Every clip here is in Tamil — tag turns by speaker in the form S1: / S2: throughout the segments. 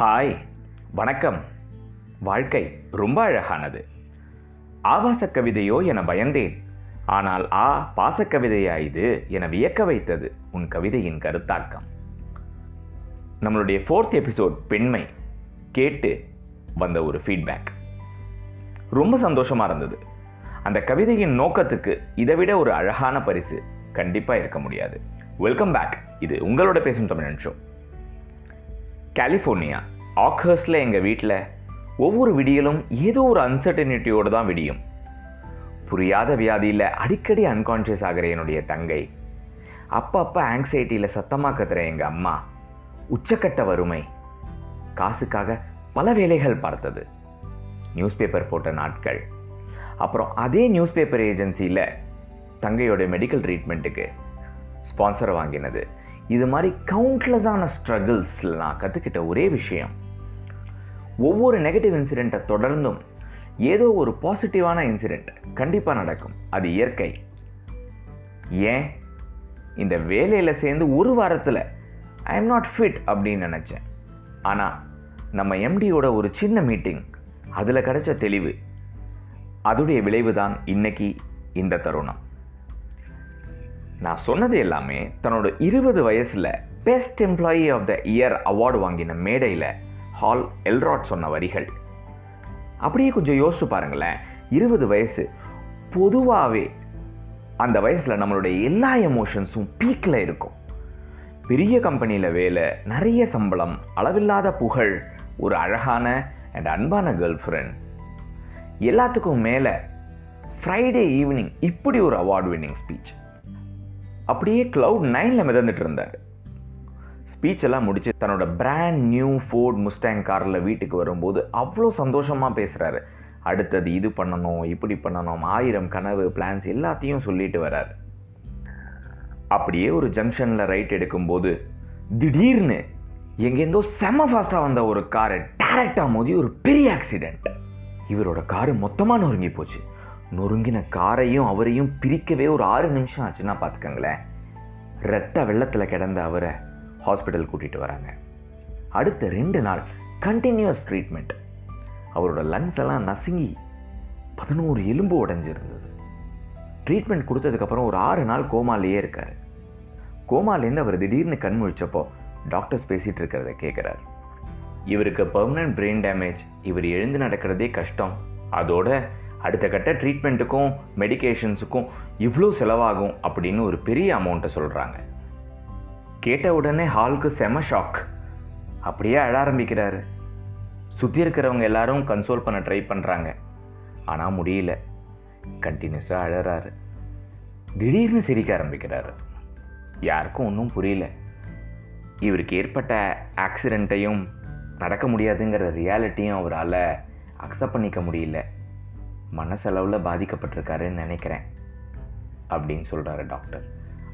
S1: ஹாய் வணக்கம். வாழ்க்கை ரொம்ப அழகானது. ஆபாச கவிதையோ என பயந்தேன். ஆனால் ஆ பாசக்கவிதையா இது என வியக்க வைத்தது உன் கவிதையின் கருத்தாக்கம். நம்மளுடைய ஃபோர்த் எபிசோட் பெண்மை. கேட்டு வந்த ஒரு ஃபீட்பேக் ரொம்ப சந்தோஷமாக இருந்தது. அந்த கவிதையின் நோக்கத்துக்கு இதை விட ஒரு அழகான பரிசு கண்டிப்பாக இருக்க முடியாது. வெல்கம் பேக் இது உங்களோட பேசும் தமிழன் ஷோ. கலிஃபோர்னியா ஆக்கர்ஸில் எங்கள் வீட்டில் ஒவ்வொரு விடியலும் ஏதோ ஒரு அன்சர்டனிட்டியோடு தான் விடியும். புரியாத வியாதியில் அடிக்கடி அன்கான்ஷியஸ் ஆகிற என்னுடைய தங்கை அப்பப்போ ஆங்ஸைட்டியில் சத்தமாக கத்துற எங்கள் அம்மா உச்சக்கட்ட வறுமை காசுக்காக பல வேலைகள் பார்த்தது. நியூஸ் பேப்பர் போட்ட நாட்கள். அப்புறம் அதே நியூஸ் பேப்பர் ஏஜென்சியில் தங்கையோட மெடிக்கல் ட்ரீட்மெண்ட்டுக்கு ஸ்பான்சர் வாங்கினது. இது மாதிரி கவுண்ட்லெஸ்ஸான ஸ்ட்ரகிள்ஸில் நான் கற்றுக்கிட்ட ஒரே விஷயம். ஒவ்வொரு நெகட்டிவ் இன்சிடெண்ட்டை தொடர்ந்தும் ஏதோ ஒரு பாசிட்டிவான இன்சிடெண்ட் கண்டிப்பாக நடக்கும். அது இயற்கை. ஏன்? இந்த வேலையில் சேர்ந்து ஒரு வாரத்தில் ஐ எம் நாட் ஃபிட் அப்படின்னு நினச்சேன். ஆனால் நம்ம எம்டியோட ஒரு சின்ன மீட்டிங் அதில் கிடைச்ச தெளிவு. அதோடைய விளைவு தான் இன்னைக்கு இந்த தருணம். நான் சொன்னது எல்லாமே தன்னோட இருபது வயசில் best employee of the year award வாங்கின மேடையில் ஹால் எல்ராட் சொன்ன வரிகள். அப்படியே கொஞ்சம் யோசிச்சு பாருங்களேன். இருபது வயசு பொதுவாகவே அந்த வயசில் நம்மளுடைய எல்லா எமோஷன்ஸும் பீக்கில் இருக்கும். பெரிய கம்பெனியில் வேலை நிறைய சம்பளம் அளவில்லாத புகழ் ஒரு அழகான அண்ட் அன்பான கேர்ள் ஃப்ரெண்ட் எல்லாத்துக்கும் மேலே ஃப்ரைடே ஈவினிங் இப்படி ஒரு அவார்ட் வின்னிங் ஸ்பீச் அப்படியே க்ளவுட் நைனில் மிதந்துட்டு இருந்தார். ஸ்பீச் எல்லாம் முடிச்சு தன்னோட பிராண்ட் நியூ ஃபோர்ட் முஸ்டாங் காரில் வீட்டுக்கு வரும்போது அவ்வளோ சந்தோஷமாக பேசுகிறாரு அடுத்தது இது பண்ணணும் இப்படி பண்ணணும் ஆயிரம் கனவு பிளான்ஸ் எல்லாத்தையும் சொல்லிட்டு வரார். அப்படியே ஒரு ஜங்ஷனில் ரைட் எடுக்கும்போது திடீர்னு எங்கேருந்தோ செம ஃபாஸ்ட்டாக வந்த ஒரு காரை டேரக்டாக மோதி ஒரு பெரிய ஆக்சிடெண்ட் இவரோட காரு மொத்தமாக நொறுங்கி போச்சு. நொறுங்கின காரையும் அவரையும் பிரிக்கவே ஒரு ஆறு நிமிஷம் ஆச்சுன்னா பார்த்துக்கங்களேன். ரத்த வெள்ளத்தில் கிடந்த அவரை ஹாஸ்பிட்டல் கூட்டிகிட்டு வராங்க. அடுத்த ரெண்டு நாள் கண்டினியூஸ் ட்ரீட்மெண்ட் அவரோட லங்ஸ் எல்லாம் நசுங்கி பதினோரு எலும்பு உடஞ்சிருந்தது. ட்ரீட்மெண்ட் கொடுத்ததுக்கப்புறம் ஒரு ஆறு நாள் கோமாலேயே இருக்கார். கோமாலேருந்து அவர் திடீர்னு கண் முழிச்சப்போ டாக்டர்ஸ் பேசிகிட்டு இருக்கிறத கேட்குறாரு இவருக்கு பெர்மனன்ட் பிரெயின் டேமேஜ் இவர் எழுந்து நடக்கிறதே கஷ்டம். அதோட அடுத்த கட்ட ட்ரீட்மெண்ட்டுக்கும் மெடிக்கேஷன்ஸுக்கும் இவ்வளோ செலவாகும் அப்படின்னு ஒரு பெரிய அமௌண்ட்டை சொல்கிறாங்க கேட்ட உடனே ஹாலுக்கு செம ஷாக் அப்படியே அழ ஆரம்பிக்கிறாரு. சுற்றி இருக்கிறவங்க எல்லாரும் கன்சோல் பண்ண ட்ரை பண்ணுறாங்க ஆனால் முடியல. கண்டினியூஸாக அழறாரு. திடீர்னு சிரிக்க ஆரம்பிக்கிறாரு. யாருக்கும் ஒன்றும் புரியல. இவருக்கு ஏற்பட்ட ஆக்சிடெண்ட்டையும் நடக்க முடியாதுங்கிற ரியாலிட்டியும் அவரால் அக்செப்ட் பண்ணிக்க முடியல. மனசளவில் பாதிக்கப்பட்டிருக்காருன்னு நினைக்கிறேன் அப்படின்னு சொல்கிறாரு டாக்டர்.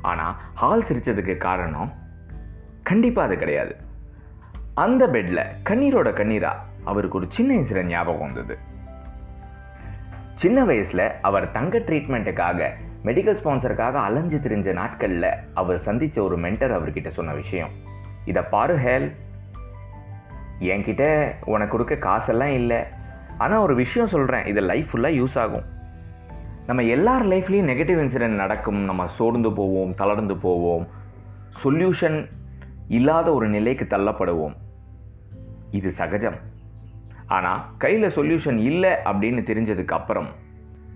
S1: ஆனால் ஹால் சிரித்ததுக்கு காரணம் கண்டிப்பாக அது கிடையாது. அந்த பெட்டில் கண்ணீரோட கண்ணீராக அவருக்கு ஒரு சின்ன இன்சிடென்ட் ஞாபகம் வந்தது. சின்ன வயசில் அவர் தங்க ட்ரீட்மெண்ட்டுக்காக மெடிக்கல் ஸ்பான்சருக்காக அலைஞ்சு திரிஞ்ச நாட்களில் அவர் சந்தித்த ஒரு மென்டர் அவர்கிட்ட சொன்ன விஷயம். இதை பாரு ஹேல். என்கிட்ட உனக்கு கொடுக்க காசெல்லாம் இல்லை. ஆனால் ஒரு விஷயம் சொல்கிறேன் இது லைஃப் ஃபுல்லாக யூஸ் ஆகும். நம்ம எல்லார் லைஃப்லேயும் நெகட்டிவ் இன்சிடென்ட் நடக்கும். நம்ம சோர்ந்து போவோம் தளர்ந்து போவோம். சொல்யூஷன் இல்லாத ஒரு நிலைக்கு தள்ளப்படுவோம். இது சகஜம். ஆனால் கையில் சொல்யூஷன் இல்லை அப்படின்னு தெரிஞ்சதுக்கு அப்புறம்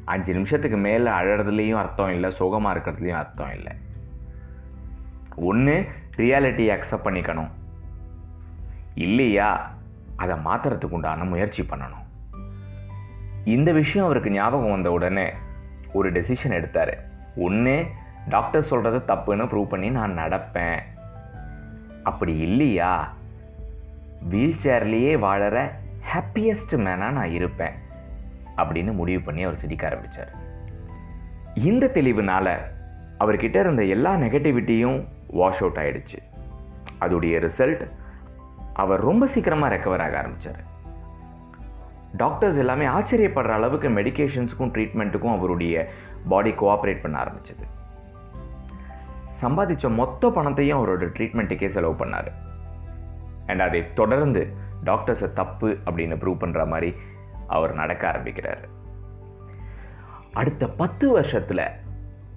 S1: அஞ்சு நிமிஷத்துக்கு மேலே அழறதுலேயும் அர்த்தம் இல்லை சோகமாக இருக்கிறதுலையும் அர்த்தம் இல்லை. ஒன்று ரியாலிட்டியை அக்செப்ட் பண்ணிக்கணும். இல்லையா? அதை மாற்றுறதுக்கு உண்டான முயற்சி பண்ணணும். இந்த விஷயம் அவருக்கு ஞாபகம் வந்த உடனே ஒரு டெசிஷன் எடுத்தார். ஒன்று டாக்டர் சொல்கிறது தப்புன்னு ப்ரூவ் பண்ணி நான் நடப்பேன். அப்படி இல்லையா? வீல் சேர்லேயே வாழற ஹாப்பியஸ்ட் மேனாக நான் இருப்பேன். அப்படின்னு முடிவு பண்ணி அவர் சிரிக்க ஆரம்பித்தார் இந்த தெளிவுனால அவர்கிட்ட இருந்த எல்லா நெகட்டிவிட்டியும் வாஷ் அவுட் ஆயிடுச்சு. அதோடைய ரிசல்ட் அவர் ரொம்ப சீக்கிரமாக ரெக்கவர் ஆக ஆரம்பித்தார் டாக்டர்ஸ் எல்லாமே ஆச்சரியப்படுற அளவுக்கு மெடிகேஷன்ஸுக்கும் ட்ரீட்மெண்ட்டுக்கும் அவருடைய பாடி கோஆப்ரேட் பண்ண ஆரம்பிச்சது. சம்பாதிச்ச மொத்த பணத்தையும் அவரோட ட்ரீட்மெண்ட்டுக்கே செலவு பண்ணார். அண்ட் அதை தொடர்ந்து டாக்டர்ஸை தப்பு அப்படின்னு ப்ரூவ் பண்ணுற மாதிரி அவர் நடக்க ஆரம்பிக்கிறார். அடுத்த பத்து வருஷத்தில்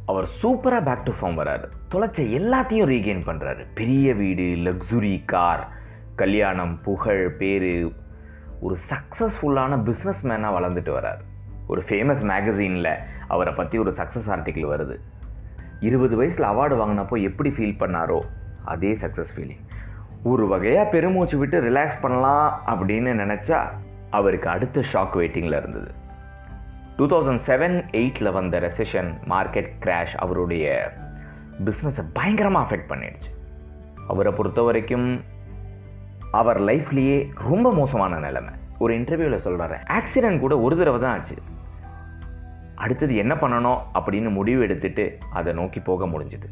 S1: அவர் சூப்பராக பேக் டு ஃபார்ம் வராரு. தொலைச்ச எல்லாத்தையும் ரீகெயின் பண்ணுறாரு பெரிய வீடு லக்ஸுரி கார் கல்யாணம் புகழ் பேர் ஒரு சக்ஸஸ்ஃபுல்லான பிஸ்னஸ் மேனாக வளர்ந்துட்டு வரார். ஒரு ஃபேமஸ் மேகசீனில் அவரை பற்றி ஒரு சக்ஸஸ் ஆர்டிக்கிள் வருது. இருபது வயசில் அவார்டு வாங்கினப்போ எப்படி ஃபீல் பண்ணாரோ அதே சக்ஸஸ் ஃபீலிங் ஒரு வகையாக பெருமூச்சு விட்டு ரிலாக்ஸ் பண்ணலாம் அப்படின்னு நினச்சா அவருக்கு அடுத்த ஷாக் வெயிட்டிங்கில் இருந்தது. டூ தௌசண்ட் செவன் எயிட்டில் வந்த ரெசிஷன் மார்க்கெட் கிராஷ் அவருடைய பிஸ்னஸை பயங்கரமாக அஃபெக்ட் பண்ணிடுச்சு. அவரை பொறுத்த வரைக்கும் அவர் லைஃப்லேயே ரொம்ப மோசமான நிலைமை. ஒரு இன்டர்வியூவில் சொல்கிறாரு ஆக்சிடென்ட் கூட ஒரு தடவை தான் ஆச்சு. அடுத்தது என்ன பண்ணணும்? அப்படின்னு முடிவு எடுத்துட்டு அதை நோக்கி போக முடிஞ்சுது.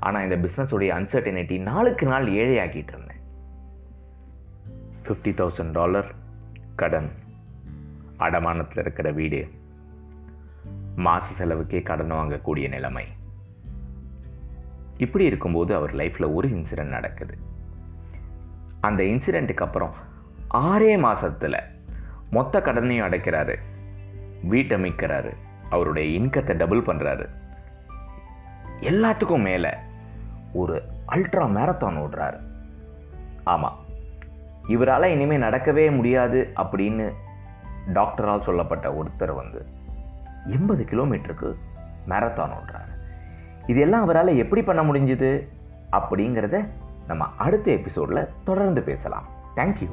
S1: ஆனால் இந்த பிஸ்னஸுடைய அன்சர்டனிட்டி நாளுக்கு நாள் ஏழையாக்கிட்டு இருந்தேன். ஃபிஃப்டி தௌசண்ட் டாலர் கடன் அடமானத்தில் இருக்கிற வீடு மாத செலவுக்கே கடன் வாங்கக்கூடிய நிலைமை. இப்படி இருக்கும்போது அவர் லைஃப்பில் ஒரு இன்சிடென்ட் நடக்குது. அந்த இன்சிடெண்ட்டுக்கு அப்புறம் ஆறே மாதத்தில் மொத்த கடனையும் அடைக்கிறாரு. வீட்டை மீட்கிறாரு. அவருடைய இன்கத்தை டபுள் பண்ணுறாரு எல்லாத்துக்கும் மேலே ஒரு அல்ட்ரா மேரத்தான் ஓடுறாரு. ஆமாம் இவரால் இனிமேல் நடக்கவே முடியாது அப்படின்னு டாக்டரால் சொல்லப்பட்ட ஒருத்தர் வந்து எண்பது கிலோமீட்டருக்கு மேரத்தான் ஓடுறாரு. இதெல்லாம் அவரால் எப்படி பண்ண முடிஞ்சுது அப்படிங்கிறத நம்ம அடுத்த எபிசோடில் தொடர்ந்து பேசலாம். தேங்க்யூ